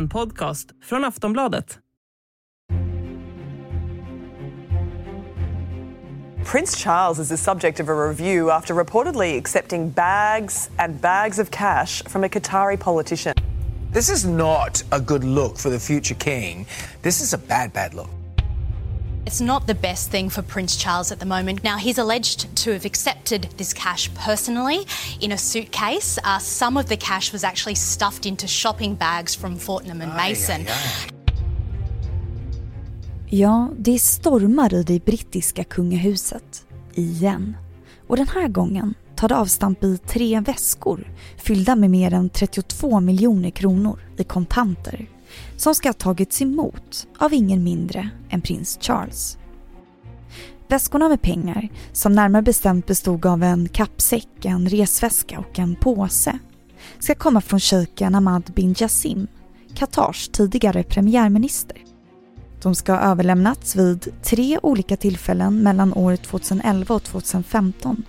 En podcast från Aftonbladet. Prince Charles is the subject of a review after reportedly accepting bags and bags of cash from a Qatari politician. This is not a good look for the future king. This is a bad, bad look. It's not the best thing for Prince Charles at the moment. Now, he's alleged to have accepted this cash personally in a suitcase. Uh, some of the cash was actually stuffed into shopping bags from Fortnum and Mason. Ja, det stormar i det brittiska kungahuset. Igen. Och den här gången tar det avstamp i tre väskor fyllda med mer än 32 miljoner kronor i kontanter som ska ha tagits emot av ingen mindre än prins Charles. Väskorna med pengar, som närmare bestämt bestod av en kappsäck, en resväska och en påse, ska komma från shejken Ahmad bin Jassim, Qatars tidigare premiärminister. De ska ha överlämnats vid tre olika tillfällen mellan år 2011 och 2015.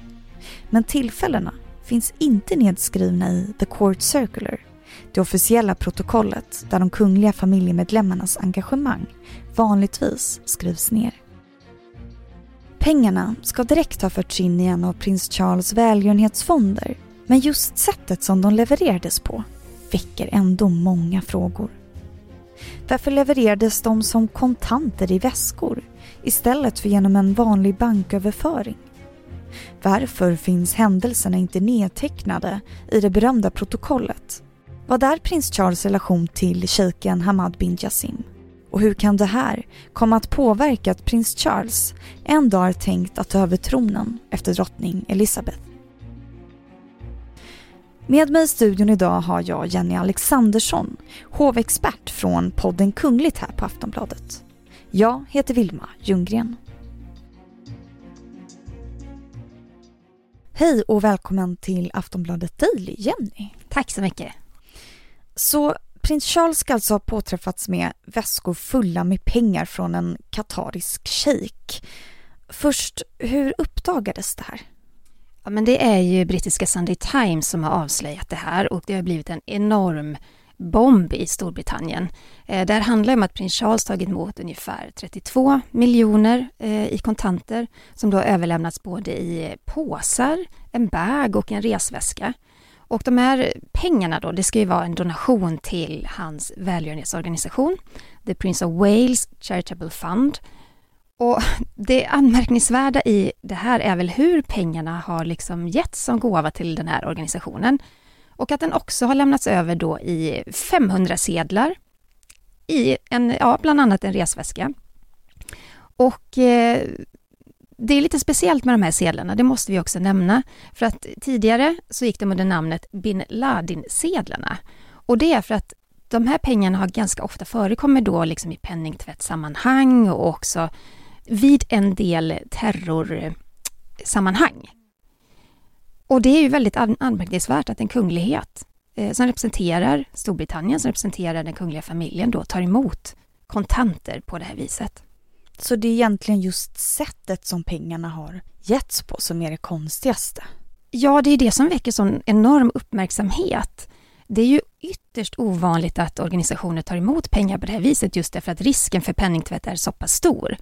Men tillfällena finns inte nedskrivna i The Court Circular det officiella protokollet där de kungliga familjemedlemmarnas engagemang vanligtvis skrivs ner. Pengarna ska direkt ha förts in i en av prins Charles välgörenhetsfonder men just sättet som de levererades på väcker ändå många frågor. Varför levererades de som kontanter i väskor istället för genom en vanlig banköverföring? Varför finns händelserna inte nedtecknade i det berömda protokollet vad är prins Charles relation till shejken Hamad bin Jassim? Och hur kan det här komma att påverka att prins Charles en dag är tänkt att ta över tronen efter drottning Elizabeth? Med mig i studion idag har jag Jenny Alexandersson, hovexpert från podden Kungligt här på Aftonbladet. Jag heter Vilma Ljunggren. Hej och välkommen till Aftonbladet Daily, Jenny. Tack så mycket. Så prins Charles ska alltså ha påträffats med väskor fulla med pengar från en katarisk shejk. Först, hur uppdagades det här? Ja, men det är ju brittiska Sunday Times som har avslöjat det här och det har blivit en enorm bomb i Storbritannien. Eh, det här handlar om att prins Charles tagit emot ungefär 32 miljoner eh, i kontanter som då överlämnats både i påsar, en bag och en resväska. Och de här pengarna då, det ska ju vara en donation till hans välgörenhetsorganisation, The Prince of Wales Charitable Fund. Och det anmärkningsvärda i det här är väl hur pengarna har liksom getts som gåva till den här organisationen. Och att den också har lämnats över då i 500 sedlar i en, ja, bland annat en resväska. Och eh, det är lite speciellt med de här sedlarna, det måste vi också nämna. För att tidigare så gick de under namnet bin Ladin-sedlarna. Och det är för att de här pengarna har ganska ofta förekommit då liksom i penningtvättssammanhang och också vid en del terrorsammanhang. Och det är ju väldigt anmärkningsvärt att en kunglighet eh, som representerar Storbritannien, som representerar den kungliga familjen då tar emot kontanter på det här viset. Så det är egentligen just sättet som pengarna har getts på som är det konstigaste. Ja, det är det som väcker sån enorm uppmärksamhet. Det är ju ytterst ovanligt att organisationer tar emot pengar på det här viset just därför att risken för penningtvätt är så pass stor.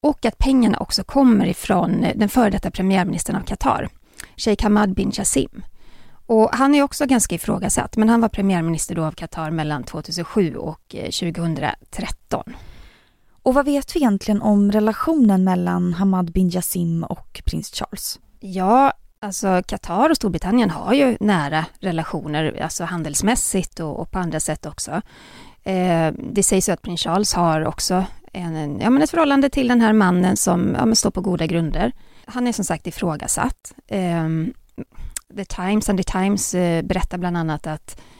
Och att pengarna också kommer ifrån eh, den före detta premiärministern av Qatar, Sheikh Hamad bin Jassim. Och han är också ganska ifrågasatt, men han var premiärminister då av Qatar mellan 2007 och eh, 2013. Och vad vet vi egentligen om relationen mellan Hamad bin Jassim och prins Charles? Ja, alltså Qatar och Storbritannien har ju nära relationer, alltså handelsmässigt och, och på andra sätt också. Eh, det sägs ju att prins Charles har också en, ja, men ett förhållande till den här mannen som ja, står på goda grunder. Han är som sagt ifrågasatt. Eh, The Times and the Times eh, berättar bland annat att Eh,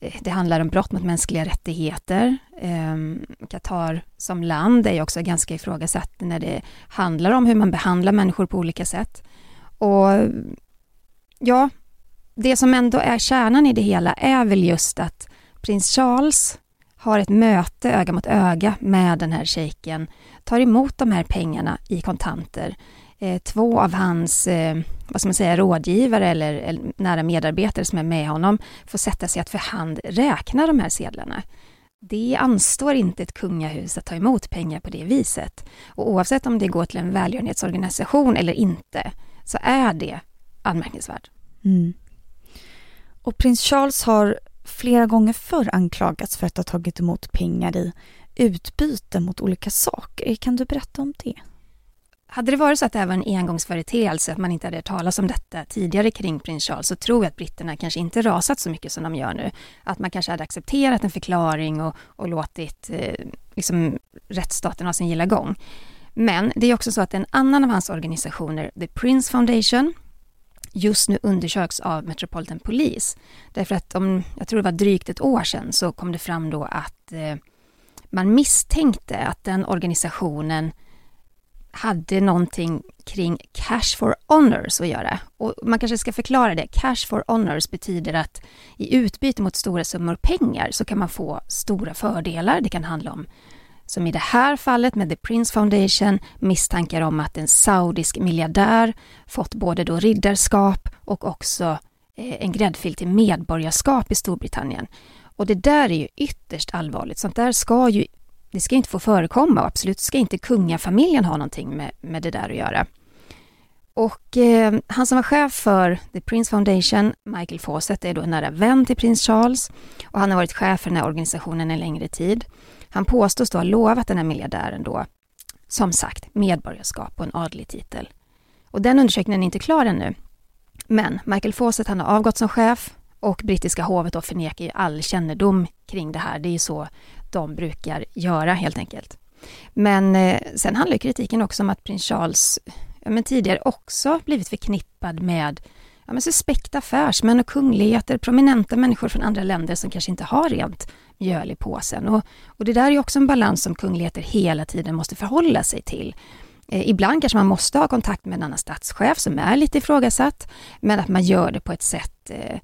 Eh, det handlar om brott mot mänskliga rättigheter. Ehm, Qatar som land är också ganska ifrågasatt när det handlar om hur man behandlar människor på olika sätt. Och ja, det som ändå är kärnan i det hela är väl just att prins Charles har ett möte öga mot öga med den här shejken, tar emot de här pengarna i kontanter Eh, två av hans eh, vad ska man säga, rådgivare eller, eller, nära medarbetare som är med honom får sätta sig att för hand räkna de här sedlarna. det anstår inte ett kungahus att ta emot pengar på det viset. Och oavsett om det går till en välgörenhetsorganisation eller inte, så är det anmärkningsvärt. Mm. Och prins Charles har flera gånger förr anklagats för att ha tagit emot pengar i utbyte mot olika saker. Kan du berätta om det? Hade det varit så att det här var en engångsföreteelse, att man inte hade hört talas om detta tidigare kring prins Charles, så tror jag att britterna kanske inte rasat så mycket som de gör nu. Att man kanske hade accepterat en förklaring och, och låtit eh, liksom, rättsstaten ha sin gilla gång. Men det är också så att en annan av hans organisationer, The Prince Foundation, just nu undersöks av Metropolitan Police. Därför att om, jag tror det var drygt ett år sedan, så kom det fram då att eh, man misstänkte att den organisationen hade någonting kring cash for honors att göra. Och man kanske ska förklara det. Cash for honors betyder att i utbyte mot stora summor pengar så kan man få stora fördelar. Det kan handla om, som i det här fallet med The Prince Foundation, misstankar om att en saudisk miljardär fått både då riddarskap och också eh, en gräddfil till medborgarskap i Storbritannien. Och det där är ju ytterst allvarligt. Sånt där ska ju det ska inte få förekomma och absolut ska inte kungafamiljen ha någonting med, med det där att göra. Och eh, han som var chef för The Prince Foundation, Michael Fawcett, är då en nära vän till prins Charles och han har varit chef för den här organisationen en längre tid. Han påstås då ha lovat den här miljardären då, som sagt, medborgarskap och en adlig titel. Och den undersökningen är inte klar ännu. Men Michael Fawcett, han har avgått som chef och brittiska hovet då förnekar ju all kännedom kring det här. Det är ju så de brukar göra helt enkelt. Men eh, sen handlar kritiken också om att prins Charles ja, men tidigare också blivit förknippad med ja, men suspekta affärsmän och kungligheter, prominenta människor från andra länder som kanske inte har rent mjöl i påsen. Och, och det där är också en balans som kungligheter hela tiden måste förhålla sig till. Eh, ibland kanske man måste ha kontakt med en annan statschef som är lite ifrågasatt, men att man gör det på ett sätt eh,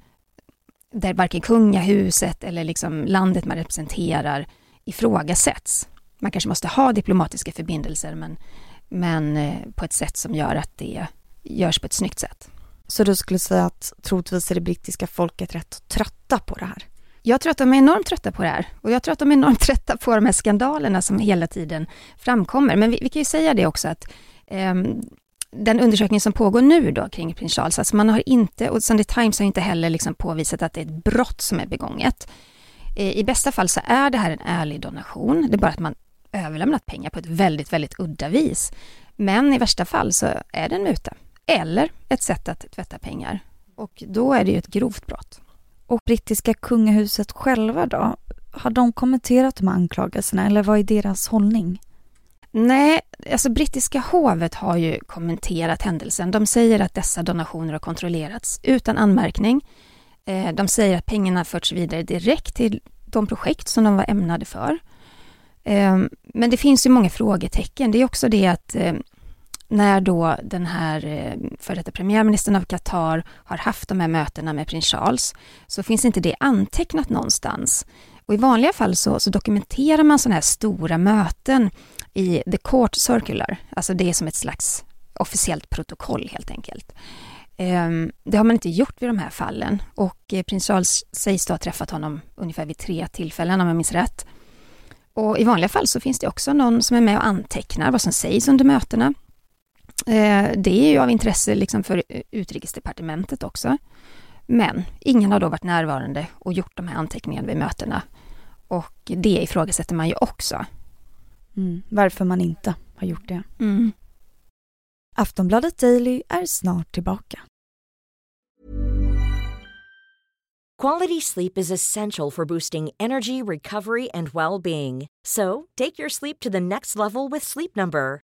där varken kungahuset eller liksom landet man representerar ifrågasätts. Man kanske måste ha diplomatiska förbindelser men, men eh, på ett sätt som gör att det görs på ett snyggt sätt. Så du skulle säga att troligtvis är det brittiska folket rätt trötta på det här? Jag tror att de är enormt trötta på det här och jag tror att de är enormt trötta på de här skandalerna som hela tiden framkommer. Men vi, vi kan ju säga det också att eh, den undersökning som pågår nu då kring prins Charles, alltså man har inte, och Sunday Times har inte heller liksom påvisat att det är ett brott som är begånget. Eh, I bästa fall så är det här en ärlig donation, det är bara att man överlämnat pengar på ett väldigt, väldigt udda vis. Men i värsta fall så är det en muta, eller ett sätt att tvätta pengar. Och då är det ju ett grovt brott. Och brittiska kungahuset själva då? Har de kommenterat de här anklagelserna eller vad är deras hållning? Nej, alltså brittiska hovet har ju kommenterat händelsen. De säger att dessa donationer har kontrollerats utan anmärkning. Eh, de säger att pengarna förts vidare direkt till de projekt som de var ämnade för. Ehm, men det finns ju många frågetecken. Det är också det att eh, när då den här eh, före detta premiärministern av Qatar har haft de här mötena med prins Charles så finns inte det antecknat någonstans. Och I vanliga fall så, så dokumenterar man sådana här stora möten i The Court Circular, alltså det är som ett slags officiellt protokoll helt enkelt. Ehm, det har man inte gjort vid de här fallen och eh, prins Charles sägs då ha träffat honom ungefär vid tre tillfällen om jag minns rätt. Och i vanliga fall så finns det också någon som är med och antecknar vad som sägs under mötena. Ehm, det är ju av intresse liksom för eh, utrikesdepartementet också. Men ingen har då varit närvarande och gjort de här anteckningarna vid mötena. Och det ifrågasätter man ju också. Mm, varför man inte har gjort det. Mm. Aftonbladet Daily är snart tillbaka. Quality sleep is essential for boosting energy, recovery and well-being. So, take your sleep to the next level with Sleep Number.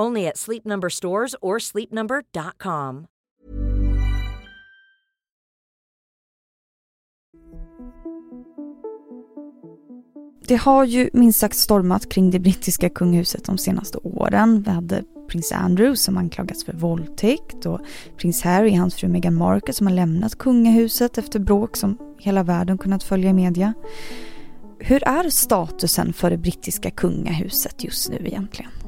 Only at Sleep Number stores or sleepnumber.com. Det har ju minst sagt stormat kring det brittiska kungahuset de senaste åren. Vi hade prins Andrew som anklagats för våldtäkt och prins Harry och hans fru Meghan Markle som har lämnat kungahuset efter bråk som hela världen kunnat följa i media. Hur är statusen för det brittiska kungahuset just nu egentligen?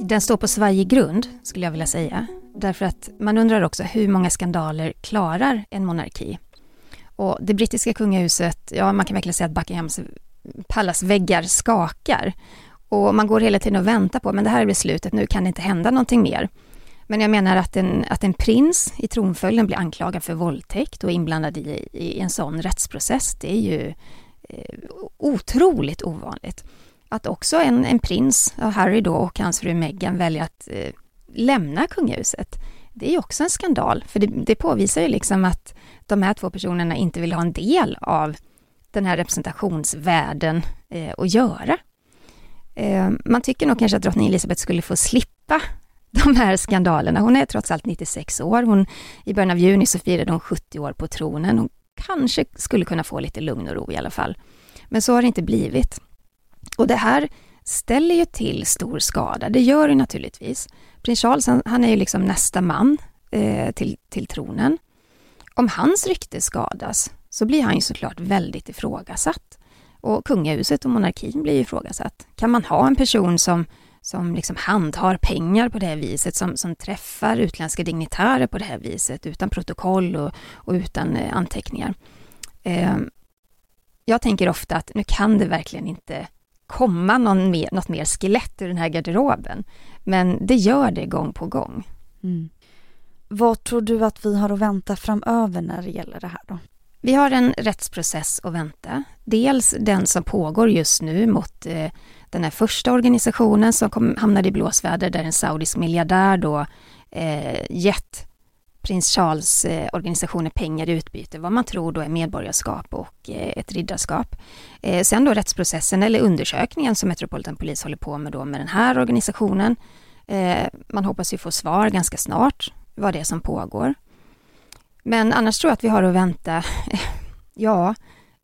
Den står på svajig grund, skulle jag vilja säga. Därför att man undrar också hur många skandaler klarar en monarki? Och det brittiska kungahuset, ja man kan verkligen säga att Buckinghams palatsväggar skakar. Och man går hela tiden och väntar på, men det här är beslutet, nu kan det inte hända någonting mer. Men jag menar att en, att en prins i tronföljden blir anklagad för våldtäkt och inblandad i, i en sån rättsprocess, det är ju eh, otroligt ovanligt. Att också en, en prins, Harry då, och hans fru Meghan väljer att eh, lämna kungahuset, det är ju också en skandal, för det, det påvisar ju liksom att de här två personerna inte vill ha en del av den här representationsvärlden eh, att göra. Eh, man tycker nog kanske att drottning Elizabeth skulle få slippa de här skandalerna. Hon är trots allt 96 år. Hon, I början av juni så firade hon 70 år på tronen. Hon kanske skulle kunna få lite lugn och ro i alla fall. Men så har det inte blivit. Och det här ställer ju till stor skada. Det gör det naturligtvis. Prins Charles, han, han är ju liksom nästa man eh, till, till tronen. Om hans rykte skadas så blir han ju såklart väldigt ifrågasatt. Och kungahuset och monarkin blir ifrågasatt. Kan man ha en person som, som liksom handhar pengar på det här viset, som, som träffar utländska dignitärer på det här viset, utan protokoll och, och utan eh, anteckningar? Eh, jag tänker ofta att nu kan det verkligen inte komma någon mer, något mer skelett ur den här garderoben. Men det gör det gång på gång. Mm. Vad tror du att vi har att vänta framöver när det gäller det här då? Vi har en rättsprocess att vänta. Dels den som pågår just nu mot eh, den här första organisationen som kom, hamnade i blåsväder där en saudisk miljardär då eh, gett prins Charles eh, organisationer pengar i utbyte, vad man tror då är medborgarskap och eh, ett riddarskap. Eh, sen då rättsprocessen eller undersökningen som Metropolitan Police håller på med då med den här organisationen. Eh, man hoppas ju få svar ganska snart vad det är som pågår. Men annars tror jag att vi har att vänta, ja,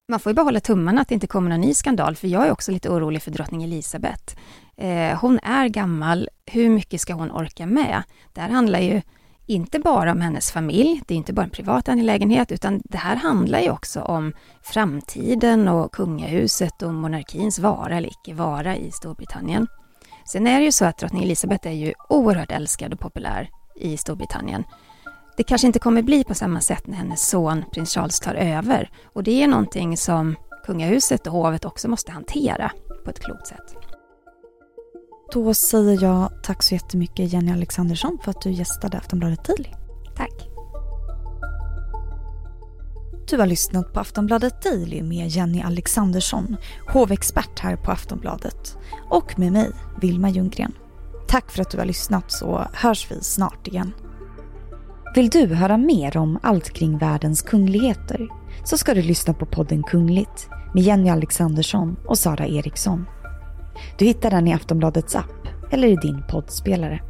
man får ju bara hålla tummarna att det inte kommer någon ny skandal, för jag är också lite orolig för drottning Elisabeth. Eh, hon är gammal, hur mycket ska hon orka med? Det här handlar ju inte bara om hennes familj, det är inte bara en privat angelägenhet, utan det här handlar ju också om framtiden och kungahuset och monarkins vara eller icke vara i Storbritannien. Sen är det ju så att drottning Elizabeth är ju oerhört älskad och populär i Storbritannien. Det kanske inte kommer bli på samma sätt när hennes son prins Charles tar över och det är någonting som kungahuset och hovet också måste hantera på ett klokt sätt. Då säger jag tack så jättemycket Jenny Alexandersson för att du gästade Aftonbladet Daily. Tack. Du har lyssnat på Aftonbladet Daily med Jenny Alexandersson, hovexpert här på Aftonbladet. Och med mig, Vilma Ljunggren. Tack för att du har lyssnat så hörs vi snart igen. Vill du höra mer om allt kring världens kungligheter så ska du lyssna på podden Kungligt med Jenny Alexandersson och Sara Eriksson. Du hittar den i Aftonbladets app eller i din poddspelare.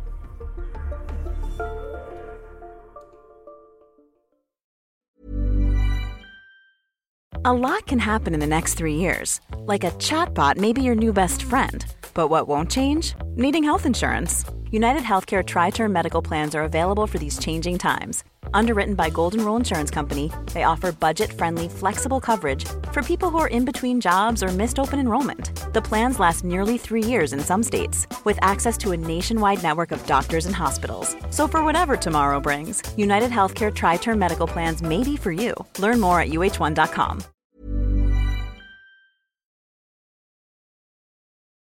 A lot can happen in the next three years. Like a chatbot may be your new best friend. But what won't change? Needing health insurance. United Healthcare Tri Term Medical Plans are available for these changing times. Underwritten by Golden Rule Insurance Company, they offer budget friendly, flexible coverage for people who are in between jobs or missed open enrollment. The plans last nearly three years in some states, with access to a nationwide network of doctors and hospitals. So, for whatever tomorrow brings, United Healthcare Tri Term Medical Plans may be for you. Learn more at uh1.com.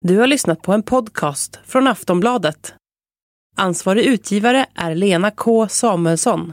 Du har lyssnat på en podcast från Aftonbladet. Ansvarig utgivare är Lena K Samuelsson.